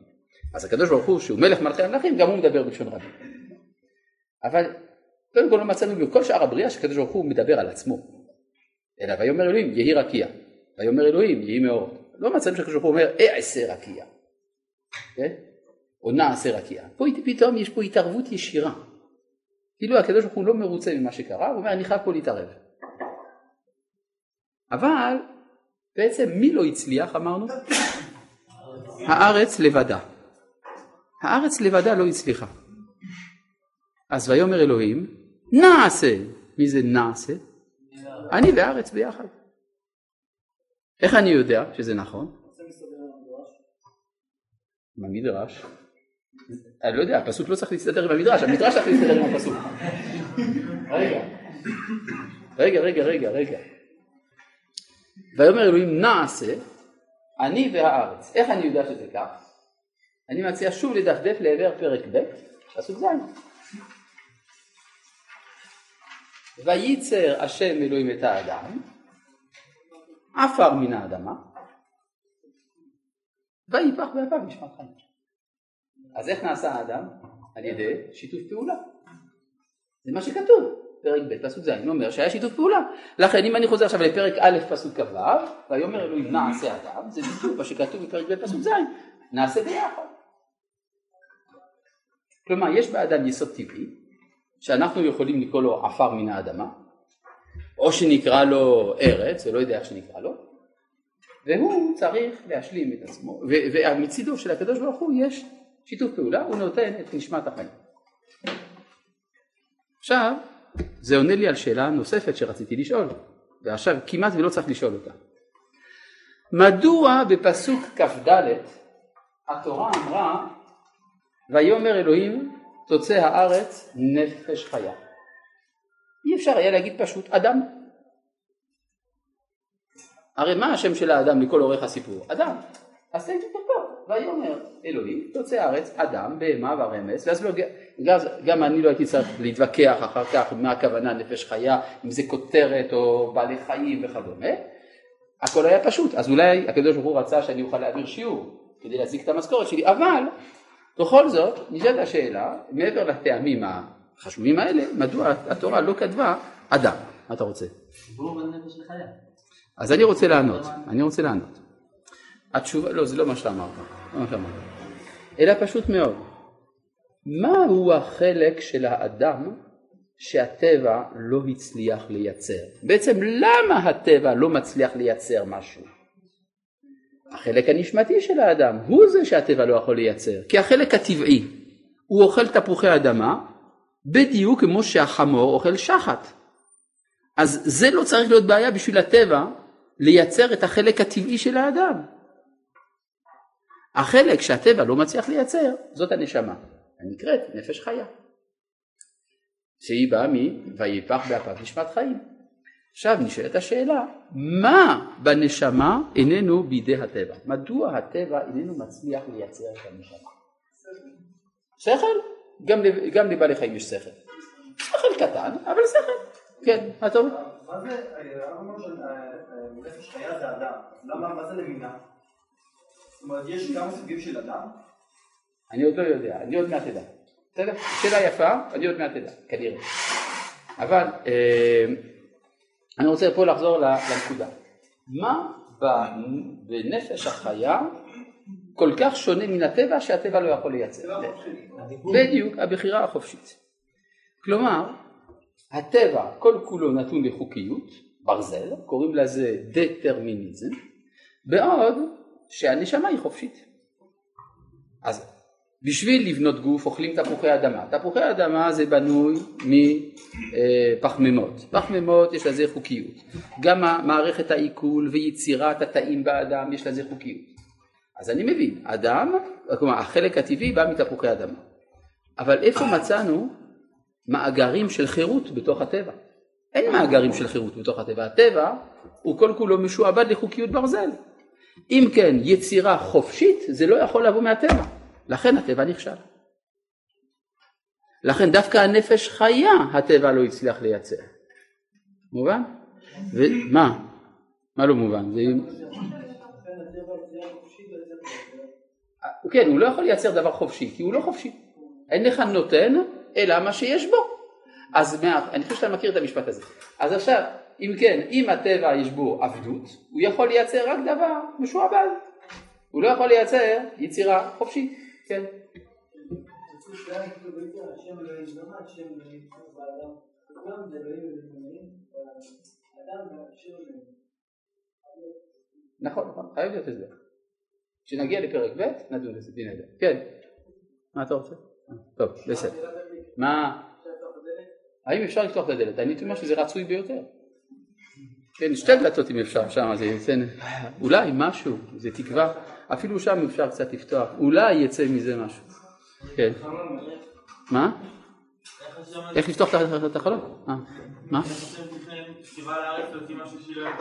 אז הקדוש ברוך הוא, שהוא מלך מלכי המלכים, גם הוא מדבר בלשון רבים. אבל קודם כל לא מצאנו בכל שאר הבריאה שקדוש ברוך הוא מדבר על עצמו. אלא ויאמר אלוהים יהי רקיע. ויאמר אלוהים יהי מאור. לא מצאנו שקדוש ברוך הוא אומר אעשה רקיע. כן? או נעשה רקיע. פה פתאום יש פה התערבות ישירה. כאילו הקדוש ברוך הוא לא מרוצה ממה שקרה, הוא אומר אני חייב פה להתערב. אבל בעצם מי לא הצליח אמרנו? הארץ לבדה. הארץ לבדה לא הצליחה. אז ויאמר אלוהים נעשה. מי זה נעשה? אני והארץ ביחד. איך אני יודע שזה נכון? מה מדרש? אני לא יודע, הפסוק לא צריך להסתדר עם המדרש, המדרש צריך להסתדר עם הפסוק. רגע, רגע, רגע, רגע, רגע. ויאמר אלוהים נעשה, אני והארץ. איך אני יודע שזה כך? אני מציע שוב לדפדף לעבר פרק ב', פסוק ז'. וייצר השם אלוהים את האדם, עפר מן האדמה, ויפח באפיו נשמת חיים. אז איך נעשה האדם? על ידי שיתוף פעולה. זה מה שכתוב, פרק ב' פסוק ז', אומר שהיה שיתוף פעולה. לכן אם אני חוזר עכשיו לפרק א' פסוק כ"ו, ויאמר אלוהים נעשה אדם, זה בדיוק מה שכתוב בפרק ב' פסוק ז', נעשה ביחד. כלומר יש באדם יסוד טבעי, שאנחנו יכולים לקרוא לו עפר מן האדמה, או שנקרא לו ארץ, או לא יודע איך שנקרא לו, והוא צריך להשלים את עצמו, ומצידו של הקדוש ברוך הוא יש שיתוף פעולה, הוא נותן את נשמת החיים. עכשיו, זה עונה לי על שאלה נוספת שרציתי לשאול, ועכשיו כמעט ולא צריך לשאול אותה. מדוע בפסוק כ"ד התורה אמרה ויאמר אלוהים תוצא הארץ נפש חיה. אי אפשר היה להגיד פשוט אדם. הרי מה השם של האדם לכל אורך הסיפור? אדם. אז תגיד אותו, ויאמר אלוהים תוצא הארץ אדם בהמה ורמס ואז לא, גם, גם אני לא הייתי צריך להתווכח אחר כך מה הכוונה נפש חיה אם זה כותרת או בעלי חיים וכדומה. הכל היה פשוט. אז אולי הקדוש ברוך הוא רצה שאני אוכל להעביר שיעור כדי להשיג את המשכורת שלי. אבל בכל זאת נשאלת השאלה מעבר לטעמים החשובים האלה מדוע התורה לא כתבה אדם מה אתה רוצה? אז אני רוצה לענות אני רוצה לענות התשובה, לא, זה לא מה שאתה אמרת, לא מה שאמרת. אלא פשוט מאוד. מהו החלק של האדם שהטבע לא הצליח לייצר? בעצם למה הטבע לא מצליח לייצר משהו? החלק הנשמתי של האדם הוא זה שהטבע לא יכול לייצר, כי החלק הטבעי הוא אוכל תפוחי אדמה בדיוק כמו שהחמור אוכל שחת. אז זה לא צריך להיות בעיה בשביל הטבע לייצר את החלק הטבעי של האדם. החלק שהטבע לא מצליח לייצר זאת הנשמה, הנקראת נפש חיה, שהיא באה מ"ויפח באפיו נשמת חיים". עכשיו נשאלת השאלה, מה בנשמה איננו בידי הטבע? מדוע הטבע איננו מצליח לייצר את הנשמה? שכל? גם, גם לבעלי חיים יש שכל. שכל קטן, אבל שכל. כן, מה אומר? מה זה, אמרנו שנפש חיה זה אדם, למה, מה זה למינה? זאת אומרת, יש כמה סוגים של אדם? אני עוד לא יודע, אני עוד מעט אדע. בסדר? שאלה יפה, אני עוד מעט אדע, כנראה. אבל אה, אני רוצה פה לחזור לנקודה. מה בנפש החיה כל כך שונה מן הטבע שהטבע לא יכול לייצר? בדיוק, הבחירה החופשית. כלומר, הטבע כל כולו נתון לחוקיות, ברזל, קוראים לזה דטרמיניזם, בעוד שהנשמה היא חופשית. אז בשביל לבנות גוף אוכלים תפוחי אדמה. תפוחי אדמה זה בנוי מפחמימות. פחמימות יש לזה חוקיות. גם מערכת העיכול ויצירת התאים באדם יש לזה חוקיות. אז אני מבין, אדם, כלומר החלק הטבעי בא מתפוחי אדמה. אבל איפה מצאנו מאגרים של חירות בתוך הטבע? אין מאגרים של חירות בתוך הטבע. הטבע הוא כל כולו משועבד לחוקיות ברזל. אם כן, יצירה חופשית זה לא יכול לבוא מהטבע. לכן הטבע נכשל. לכן דווקא הנפש חיה הטבע לא הצליח לייצר. מובן? ומה? מה לא מובן? זה... כן, הוא לא יכול לייצר דבר חופשי, כי הוא לא חופשי. אין לך נותן, אלא מה שיש בו. אז מה, אני חושב שאתה מכיר את המשפט הזה. אז עכשיו, אם כן, אם הטבע יש בו עבדות, הוא יכול לייצר רק דבר משועבד. הוא לא יכול לייצר יצירה חופשית. כן. נכון, נכון, חייב להיות הסבר. כשנגיע לפרק ב' נדון בזה, דין עדה. כן. מה אתה רוצה? טוב, בסדר. מה? האם אפשר לפתוח את הדלת? אני אומר שזה רצוי ביותר. כן, שתי דלתות אם אפשר שם, זה יצא, אולי משהו, זה תקווה, אפילו שם אפשר קצת לפתוח, אולי יצא מזה משהו. כן. מה? איך לפתוח את החלום? אה, מה?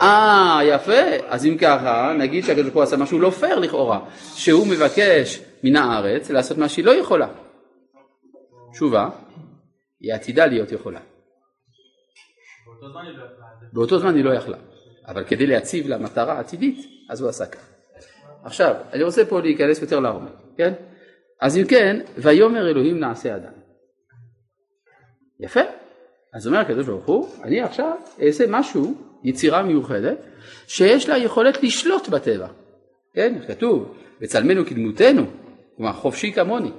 אה, יפה. אז אם ככה, נגיד שהקדוש ברוך הוא עשה משהו לא פייר לכאורה, שהוא מבקש מן הארץ לעשות מה שהיא לא יכולה. תשובה, היא עתידה להיות יכולה. באותו זמן היא לא יכלה, אבל כדי להציב לה מטרה עתידית, אז הוא עשה כך. עכשיו, אני רוצה פה להיכנס יותר לעומק, כן? אז אם כן, ויאמר אלוהים נעשה אדם. יפה. אז אומר הקדוש ברוך הוא, אני עכשיו אעשה משהו, יצירה מיוחדת, שיש לה יכולת לשלוט בטבע. כן, כתוב, בצלמנו כדמותנו, כלומר חופשי כמוני.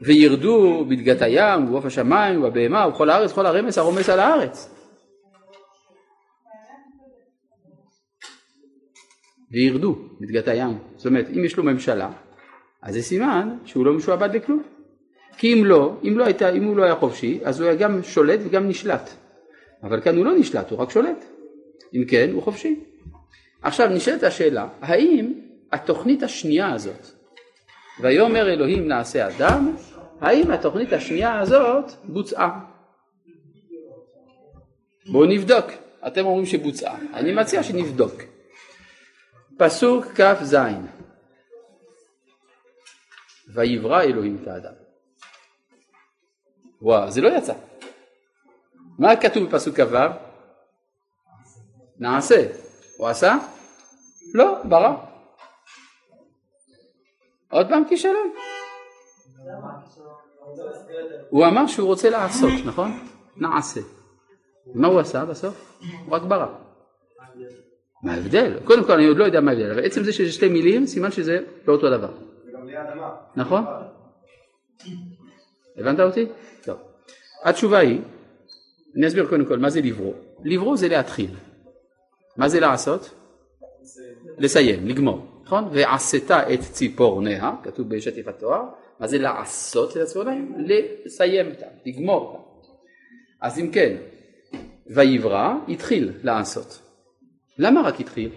וירדו בדגת הים ובעוף השמיים ובבהמה ובכל הארץ, כל הרמס הרומס על הארץ. וירדו בדגת הים. זאת אומרת, אם יש לו ממשלה, אז זה סימן שהוא לא משועבד לכלום. כי אם לא, אם, לא הייתה, אם הוא לא היה חופשי, אז הוא היה גם שולט וגם נשלט. אבל כאן הוא לא נשלט, הוא רק שולט. אם כן, הוא חופשי. עכשיו נשאלת השאלה, האם התוכנית השנייה הזאת, ויאמר אלוהים נעשה אדם, האם התוכנית השנייה הזאת בוצעה? בואו נבדוק. אתם אומרים שבוצעה. אני מציע שנבדוק. פסוק כ"ז ויברא אלוהים את האדם. וואו, זה לא יצא. מה כתוב בפסוק כ"ו? נעשה. הוא עשה? לא, ברא. עוד פעם כישלון. הוא אמר שהוא רוצה לעשות, נכון? נעשה. מה הוא עשה בסוף? הוא רק ברא. מה ההבדל? קודם כל אני עוד לא יודע מה ההבדל, אבל עצם זה שיש שתי מילים, סימן שזה לא אותו דבר. נכון? הבנת אותי? טוב. התשובה היא, אני אסביר קודם כל מה זה לברוא. לברוא זה להתחיל. מה זה לעשות? לסיים, לגמור, נכון? ועשית את ציפורניה, כתוב בשטיף התואר, מה זה לעשות את הציפורניים? לסיים אותם, לגמור אותם. אז אם כן, ויברא, התחיל לעשות. למה רק התחיל?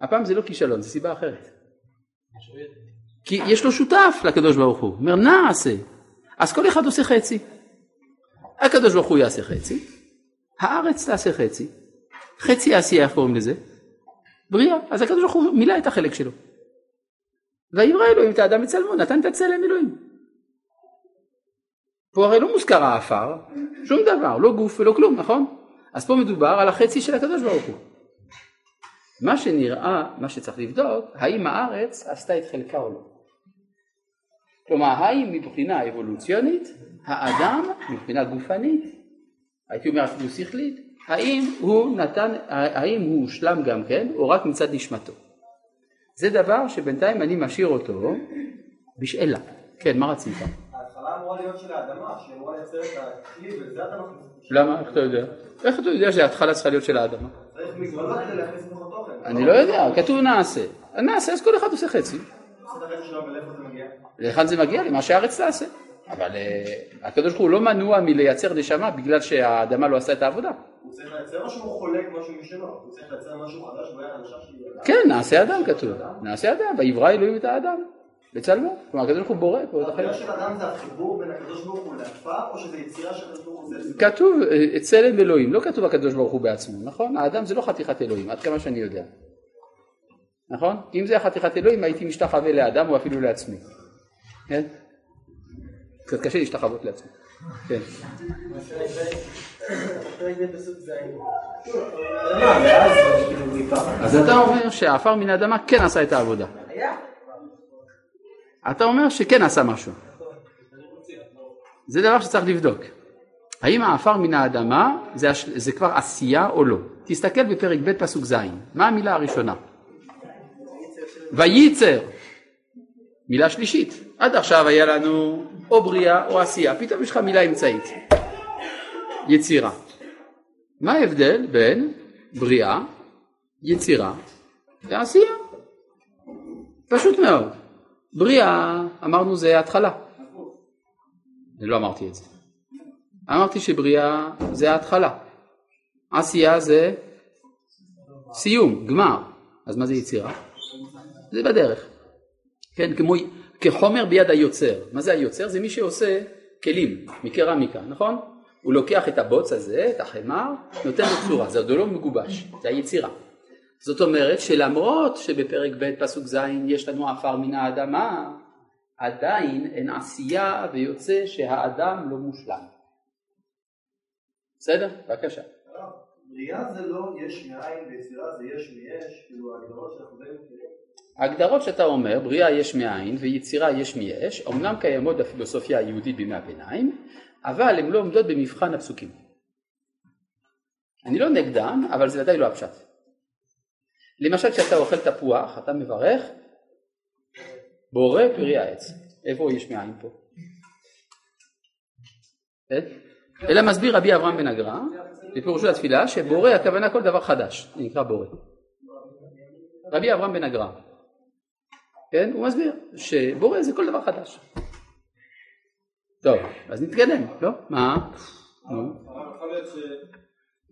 הפעם זה לא כישלון, זה סיבה אחרת. כי יש לו שותף לקדוש ברוך הוא, אומר נעשה, אז כל אחד עושה חצי. הקדוש ברוך הוא יעשה חצי, הארץ תעשה חצי, חצי עשייה, איך קוראים לזה? בריאה, אז הקדוש ברוך הוא מילא את החלק שלו. ויברא אלוהים את האדם בצלמו, נתן את הצלם אלוהים. פה הרי לא מוזכר האפר, שום דבר, לא גוף ולא כלום, נכון? אז פה מדובר על החצי של הקדוש ברוך הוא. מה שנראה, מה שצריך לבדוק, האם הארץ עשתה את חלקה או לא. כלומר, האם מבחינה אבולוציונית, האדם, מבחינה גופנית, הייתי אומר אפילו שכלית, האם הוא נתן, האם הוא הושלם גם כן, או רק מצד נשמתו. זה דבר שבינתיים אני משאיר אותו בשאלה. כן, מה רצית? ההתחלה אמורה להיות של האדמה, שהיא אמורה לייצר את הכלי, וזה אתה מכניס. למה? איך אתה יודע? איך אתה יודע שההתחלה צריכה להיות של האדמה? צריך מגבלות כדי להכניס לתוך התוכן. אני לא יודע, כתוב נעשה. נעשה, אז כל אחד עושה חצי. להיכן זה מגיע? למה שהארץ תעשה. אבל אה, הקדוש ברוך הוא לא מנוע מלייצר נשמה בגלל שהאדמה לא עשתה את העבודה. הוא צריך לייצר משהו הוא חולק משהו משלו? הוא צריך לייצר משהו חדש? כן, נעשה אדם כתוב. נעשה אדם, ויברא אלוהים את האדם. בצלמו. כלומר הקדוש ברוך הוא בורא פה את החלק. הבעיה של אדם זה החיבור בין הקדוש ברוך הוא לעפר, או שזה יצירה שהקדוש ברוך הוא עושה? כתוב אה, צלם אלוהים, לא כתוב הקדוש ברוך הוא בעצמו, נכון? האדם זה לא חתיכת אלוהים, עד כמה שאני יודע. נכון? אם זה היה חתיכת אלוהים הייתי משתחווה לאדם או אפילו לעצמי. כן? קצת קשה להשתחוות לעצמי. כן. אז אתה אומר שהעפר מן האדמה כן עשה את העבודה. אתה אומר שכן עשה משהו. זה דבר שצריך לבדוק. האם העפר מן האדמה זה, הש... זה כבר עשייה או לא? תסתכל בפרק ב' פסוק ז', מה המילה הראשונה? וייצר, מילה שלישית. עד עכשיו היה לנו או בריאה או עשייה, פתאום יש לך מילה אמצעית, יצירה. מה ההבדל בין בריאה, יצירה ועשייה? פשוט מאוד. בריאה, אמרנו זה התחלה. אני לא אמרתי את זה. אמרתי שבריאה זה ההתחלה. עשייה זה סיום, גמר. אז מה זה יצירה? זה בדרך. כן, כמו, כחומר ביד היוצר. מה זה היוצר? זה מי שעושה כלים מקרמיקה, נכון? הוא לוקח את הבוץ הזה, את החמר, נותן לו צורה, זה עוד לא מגובש, זה היצירה. זאת אומרת שלמרות שבפרק ב' פסוק ז' יש לנו עפר מן האדמה, עדיין אין עשייה ויוצא שהאדם לא מושלם. בסדר? בבקשה. בריאה זה לא יש מאין ויצירה זה יש מיש, כאילו ההגדרות שאנחנו די. ההגדרות שאתה אומר, בריאה יש מאין ויצירה יש מיש, אומנם קיימות בפילוסופיה היהודית בימי הביניים, אבל הן לא עומדות במבחן הפסוקים. אני לא נגדם, אבל זה ודאי לא הפשט. למשל כשאתה אוכל תפוח, אתה מברך בורא פרי העץ. איפה יש מאין פה? כן? אלא מסביר רבי אברהם בן אגרא, בפירושו לתפילה, שבורא הכוונה כל דבר חדש, זה נקרא בורא. רבי אברהם בן אגרא, כן? הוא מסביר שבורא זה כל דבר חדש. טוב, אז נתקדם, לא? מה?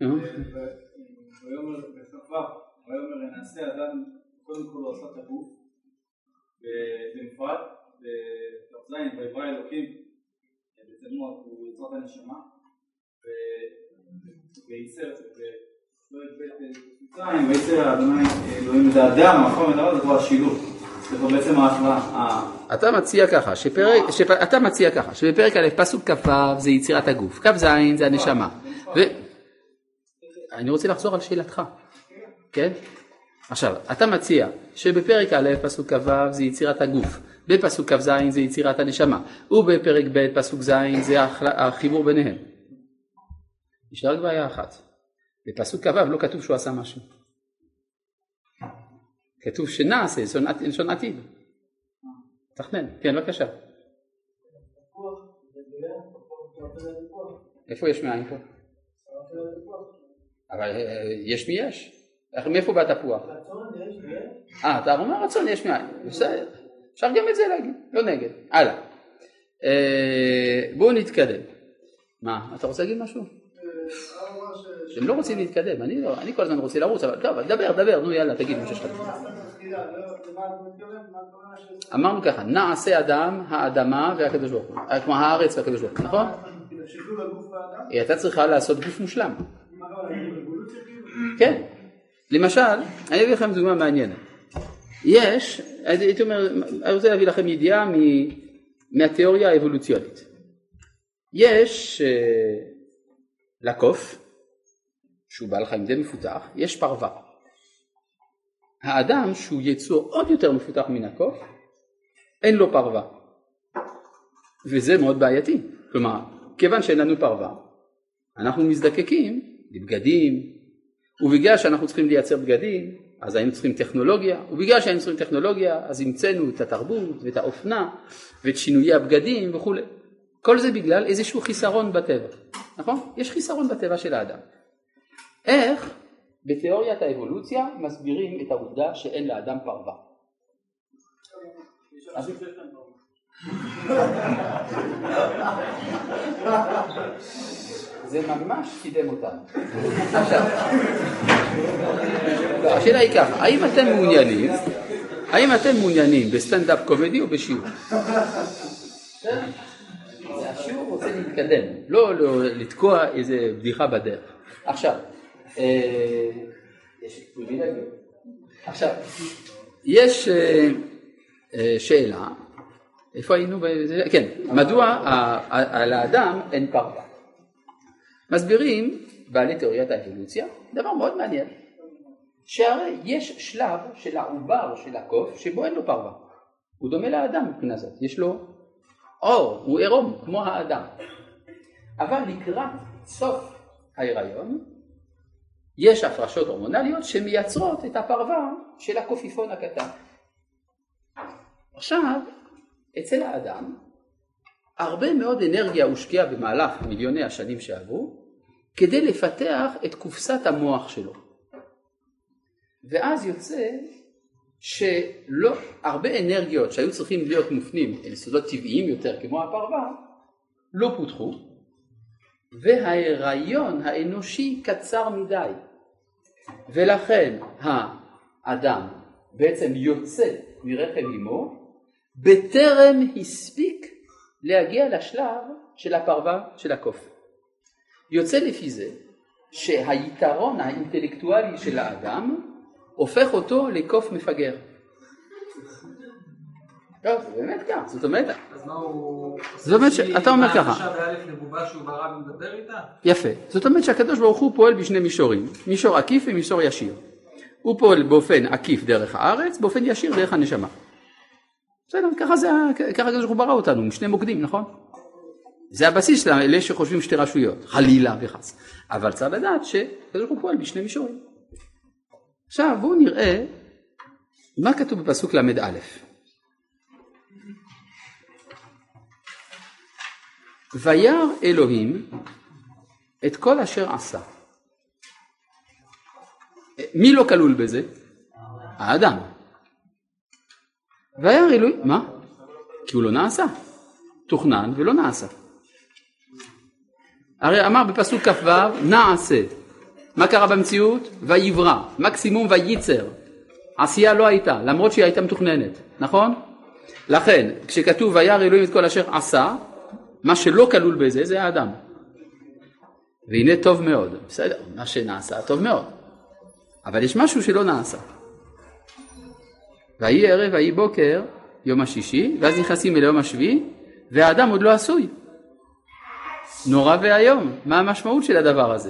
נו. ויאמר בכ"ו, ויאמר נעשה אדם, קודם כל הוא עשה את הגוף, בנפרד, בכ"ז, ויברא אלוקים, בצלמו הוא יצר את הנשמה, וייצר, וייצר אדוני אלוהים את האדם, המקום מדבר זה כבר השילוב. זה בעצם ההשוואה. אתה מציע ככה, שפרק, שפ, אתה מציע ככה, שבפרק א' פסוק כ"ו זה יצירת הגוף, כ"ז זה הנשמה. ו... אני רוצה לחזור על שאלתך, כן? עכשיו, אתה מציע שבפרק א' פסוק כ"ו זה יצירת הגוף, בפסוק כ"ז זה יצירת הנשמה, ובפרק ב' פסוק ז' זה החיבור ביניהם. יש רק בעיה אחת, בפסוק כ"ו לא כתוב שהוא עשה משהו. כתוב שנעשה, לשון עתיד. תכנן, כן בבקשה. איפה יש מאין פה? אבל אה, יש מי יש. מאיפה בא תפוח? אה, אתה אומר רצון יש מאין. בסדר. אפשר גם את זה להגיד, לא נגד. הלאה. אה, בואו נתקדם. מה, אתה רוצה להגיד משהו? אתם לא רוצים להתקדם, אני לא, אני כל הזמן רוצה לרוץ, אבל טוב, דבר, דבר, נו יאללה, תגיד מה שיש לך. אמרנו ככה, נעשה אדם, האדמה והקדוש ברוך הוא, כמו הארץ והקדוש ברוך הוא, נכון? היא הייתה צריכה לעשות גוף מושלם. כן, למשל, אני אביא לכם דוגמה מעניינת. יש, הייתי אומר, אני רוצה להביא לכם ידיעה מהתיאוריה האבולוציונית. יש לקוף, שהוא בעל חיים די מפותח, יש פרווה. האדם שהוא יצור עוד יותר מפותח מן הקוף, אין לו פרווה. וזה מאוד בעייתי. כלומר, כיוון שאין לנו פרווה, אנחנו מזדקקים לבגדים, ובגלל שאנחנו צריכים לייצר בגדים, אז היינו צריכים טכנולוגיה, ובגלל שהיינו צריכים טכנולוגיה, אז המצאנו את התרבות ואת האופנה ואת שינויי הבגדים וכולי. כל זה בגלל איזשהו חיסרון בטבע, נכון? יש חיסרון בטבע של האדם. איך בתיאוריית האבולוציה מסבירים את העובדה שאין לאדם פרווה? זה ממש קידם אותנו. לא, השאלה היא ככה, האם אתם מעוניינים, האם אתם מעוניינים בסטנדאפ קומדי או בשיעור? השיעור רוצה להתקדם, לא, לא לתקוע איזה בדיחה בדרך. עכשיו, אה, יש פריבילגיות. עכשיו, יש אה, אה, שאלה, איפה היינו? כן, מדוע על האדם אין פרווה? מסבירים בעלי תיאוריית האבולוציה דבר מאוד מעניין, שהרי יש שלב של העובר של הקוף שבו אין לו פרווה, הוא דומה לאדם מבחינה זאת, יש לו אור, הוא עירום כמו האדם, אבל לקראת סוף ההיריון יש הפרשות הורמונליות שמייצרות את הפרווה של הקופיפון הקטן. עכשיו, אצל האדם הרבה מאוד אנרגיה הושקעה במהלך מיליוני השנים שעברו כדי לפתח את קופסת המוח שלו. ואז יוצא שלא, הרבה אנרגיות שהיו צריכים להיות מופנים אל יסודות טבעיים יותר כמו הפרווה, לא פותחו, וההיריון האנושי קצר מדי, ולכן האדם בעצם יוצא מרחם אמו בטרם הספיק להגיע לשלב של הפרווה של הקוף. יוצא לפי זה שהיתרון האינטלקטואלי של האדם הופך אותו לקוף מפגר. לא, זה באמת כך, זאת אומרת... אז מה הוא... זאת אומרת שאתה אומר ככה. יפה. זאת אומרת שהקדוש ברוך הוא פועל בשני מישורים, מישור עקיף ומישור ישיר. הוא פועל באופן עקיף דרך הארץ, באופן ישיר דרך הנשמה. בסדר, ככה זה, ככה הקדוש ברוך הוא ברא אותנו, משני מוקדים, נכון? זה הבסיס של אלה שחושבים שתי רשויות, חלילה וחס. אבל צריך לדעת שקדוש ברוך הוא פועל בשני מישורים. עכשיו בואו נראה מה כתוב בפסוק ל"א. וירא אלוהים את כל אשר עשה. מי לא כלול בזה? האדם. וירא אלוהים, מה? כי הוא לא נעשה. תוכנן ולא נעשה. הרי אמר בפסוק כ"ו נעשה. מה קרה במציאות? ויברא. מקסימום וייצר. עשייה לא הייתה, למרות שהיא הייתה מתוכננת, נכון? לכן, כשכתוב וירא אלוהים את כל אשר עשה, מה שלא כלול בזה זה האדם. והנה טוב מאוד, בסדר, מה שנעשה טוב מאוד, אבל יש משהו שלא נעשה. ויהי ערב ויהי בוקר יום השישי, ואז נכנסים אל יום השביעי, והאדם עוד לא עשוי. נורא ואיום, מה המשמעות של הדבר הזה?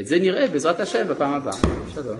את זה נראה בעזרת השם בפעם הבאה. שלום.